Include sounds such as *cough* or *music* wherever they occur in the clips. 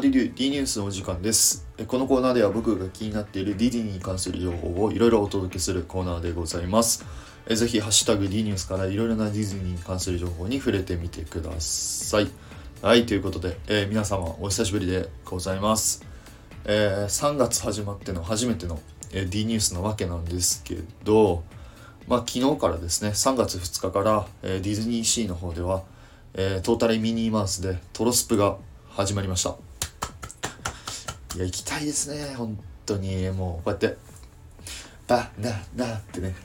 ーディリュー D ニュースのお時間です。このコーナーでは僕が気になっているディズニーに関する情報をいろいろお届けするコーナーでございます。えぜひ、ハッシュタグ D ニュースからいろいろなディズニーに関する情報に触れてみてください。はい、ということで、えー皆様お久しぶりでございます。えー3月始まっての初めての、えー D ニュースなわけなんですけど、まあ、昨日からですね3月2日から、えーディズニーシーの方では、えートータルミニーマウスでトロスプが始まりましたいや行きたいですね本当に。もうこうやってバナナってね。*laughs*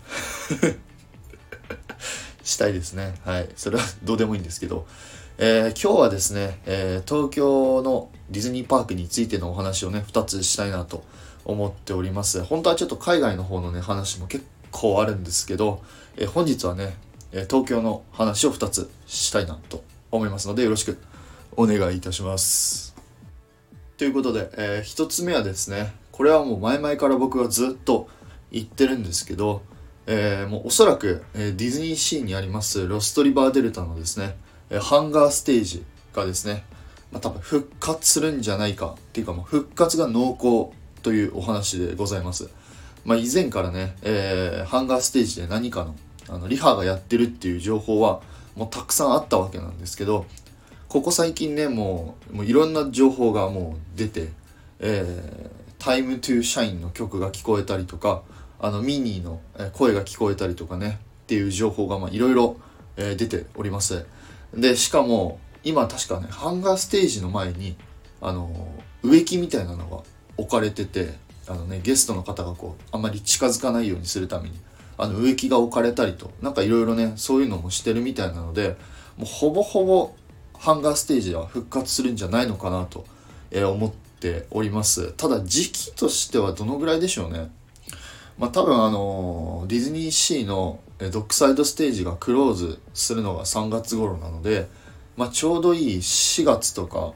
したいですね。はい。それはどうでもいいんですけど、えー今日はですね、えー東京のディズニーパークについてのお話をね2つしたいなと思っております。本当はちょっと海外の方のね話も結構あるんですけど、えー本日はね、東京の話を2つしたいなと思いますのでよろしくお願いいたします。ということで、え1つ目はですねこれはもう前々から僕がずっと言ってるんですけど、えーもうおそらく、えーディズニーシーにありますロストリバーデルタのですね、えーハンガーステージがですね、まあ、多分復活するんじゃないかっていうかもう復活が濃厚というお話でございます。まあ、以前からね、えーハンガーステージで何かのあのリハがやってるっていう情報はもうたくさんあったわけなんですけどここ最近ねもうもういろんな情報がもう出て「えー、Time to Shine」の曲が聞こえたりとかあのミニーの声が聞こえたりとかねっていう情報がまあいろいろえ出ております。でしかも今確かねハンガーステージの前にあの植木みたいなのが置かれててあのねゲストの方がこうあんまり近づかないようにするためにあの植木が置かれたりとなんかいろいろねそういうのもしてるみたいなのでもうほぼほぼハンガーステージは復活するんじゃないのかなと、え思っております。ただ時期としてはどのぐらいでしょうね。まあ多分あのディズニーシーのドックサイドステージがクローズするのが3月頃なので、まあ、ちょうどいい4月とか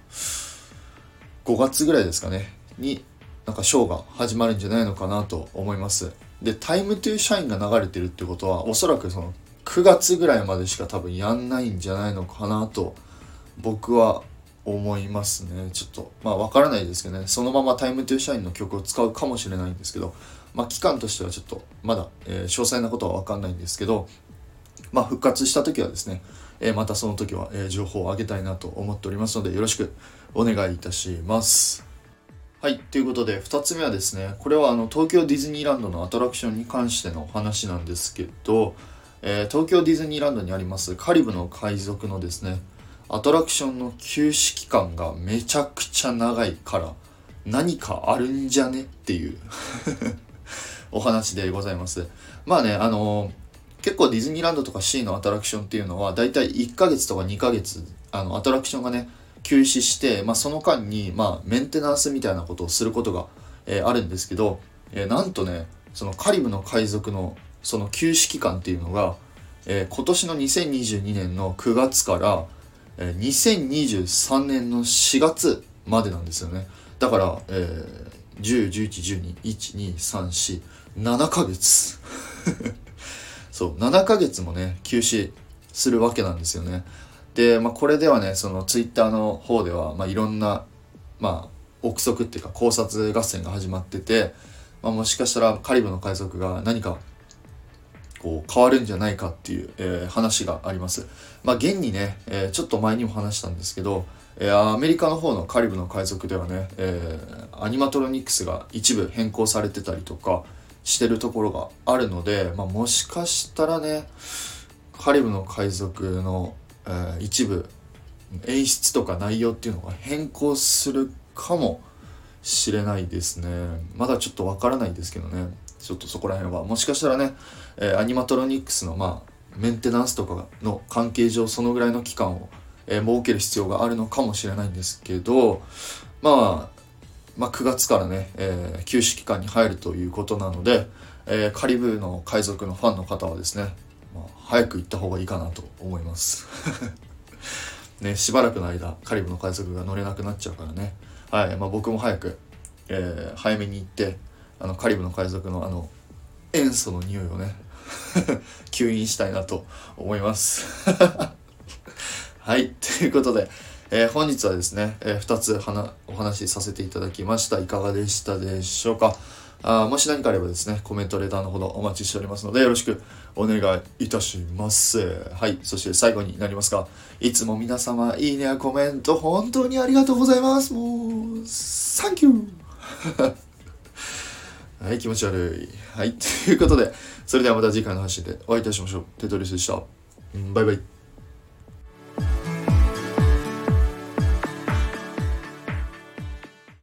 5月ぐらいですかね。になんかショーが始まるんじゃないのかなと思います。で「Time to Shineが流れてるってことはおそらくその9月ぐらいまでしか多分やんないんじゃないのかなと僕は思いますね。ちょっとまあわからないですけどね。そのまま「Time to Shineの曲を使うかもしれないんですけどまあ期間としてはちょっとまだ、えー詳細なことはわかんないんですけどまあ復活した時はですね、えーまたその時は、えー情報をあげたいなと思っておりますのでよろしくお願いいたします。はいということで2つ目はですねこれはあの東京ディズニーランドのアトラクションに関しての話なんですけど、え東京ディズニーランドにありますカリブの海賊のですねアトラクションの休止期間がめちゃくちゃ長いから何かあるんじゃねっていう *laughs* お話でございます。まあねあの結構ディズニーランドとかシーのアトラクションっていうのはだいたい1ヶ月とか2ヶ月あのアトラクションがね休止して、まあ、その間に、まあ、メンテナンスみたいなことをすることが、えーあるんですけど、えーなんとねそのカリブの海賊のその休止期間っていうのが、え今年の2022年の9月から、えー2023年の4月までなんですよね。だから、えー、10、11、12、1、2、3、4、7ヶ月そう7ヶ月もね休止するわけなんですよね。で、まあ、これではねそのツイッターの方では、まあ、いろんなまあ憶測っていうか考察合戦が始まってて、まあ、もしかしたらカリブの海賊が何かこう変わるんじゃないかっていう、え話があります。まあ現にね、えちょっと前にも話したんですけど、えアメリカの方のカリブの海賊ではね、えーアニマトロニクスが一部変更されてたりとかしてるところがあるので、まあ、もしかしたらねカリブの海賊の、えー一部演出とか内容っていうのが変更するかもしれないですね。まだちょっとわからないですけどね。ちょっとそこら辺は。もしかしたらね、えーアニマトロニクスのまあメンテナンスとかの関係上そのぐらいの期間を、えー設ける必要があるのかもしれないんですけどまあまあ、9月からね、えー休止期間に入るということなので、えーカリブーの海賊のファンの方はですね、まあ、早く行った方がいいかなと思います。*laughs* ね、しばらくの間カリブの海賊が乗れなくなっちゃうからね、はいまあ、僕も早く、えー早めに行ってあのカリブの海賊のあの塩素の匂いをね *laughs* 吸引したいなと思います。*laughs* はいということで、えー、本日はですね、えー、2つお話しさせていただきました。いかがでしたでしょうか？あもし何かあればですね、コメント、レターのほどお待ちしておりますので、よろしくお願いいたします。はい。そして最後になりますが、いつも皆様、いいねやコメント、本当にありがとうございます。もう、サンキューはい、気持ち悪い。はい、ということで、それではまた次回の配信でお会いいたしましょう。テトリスでした。バイバイ。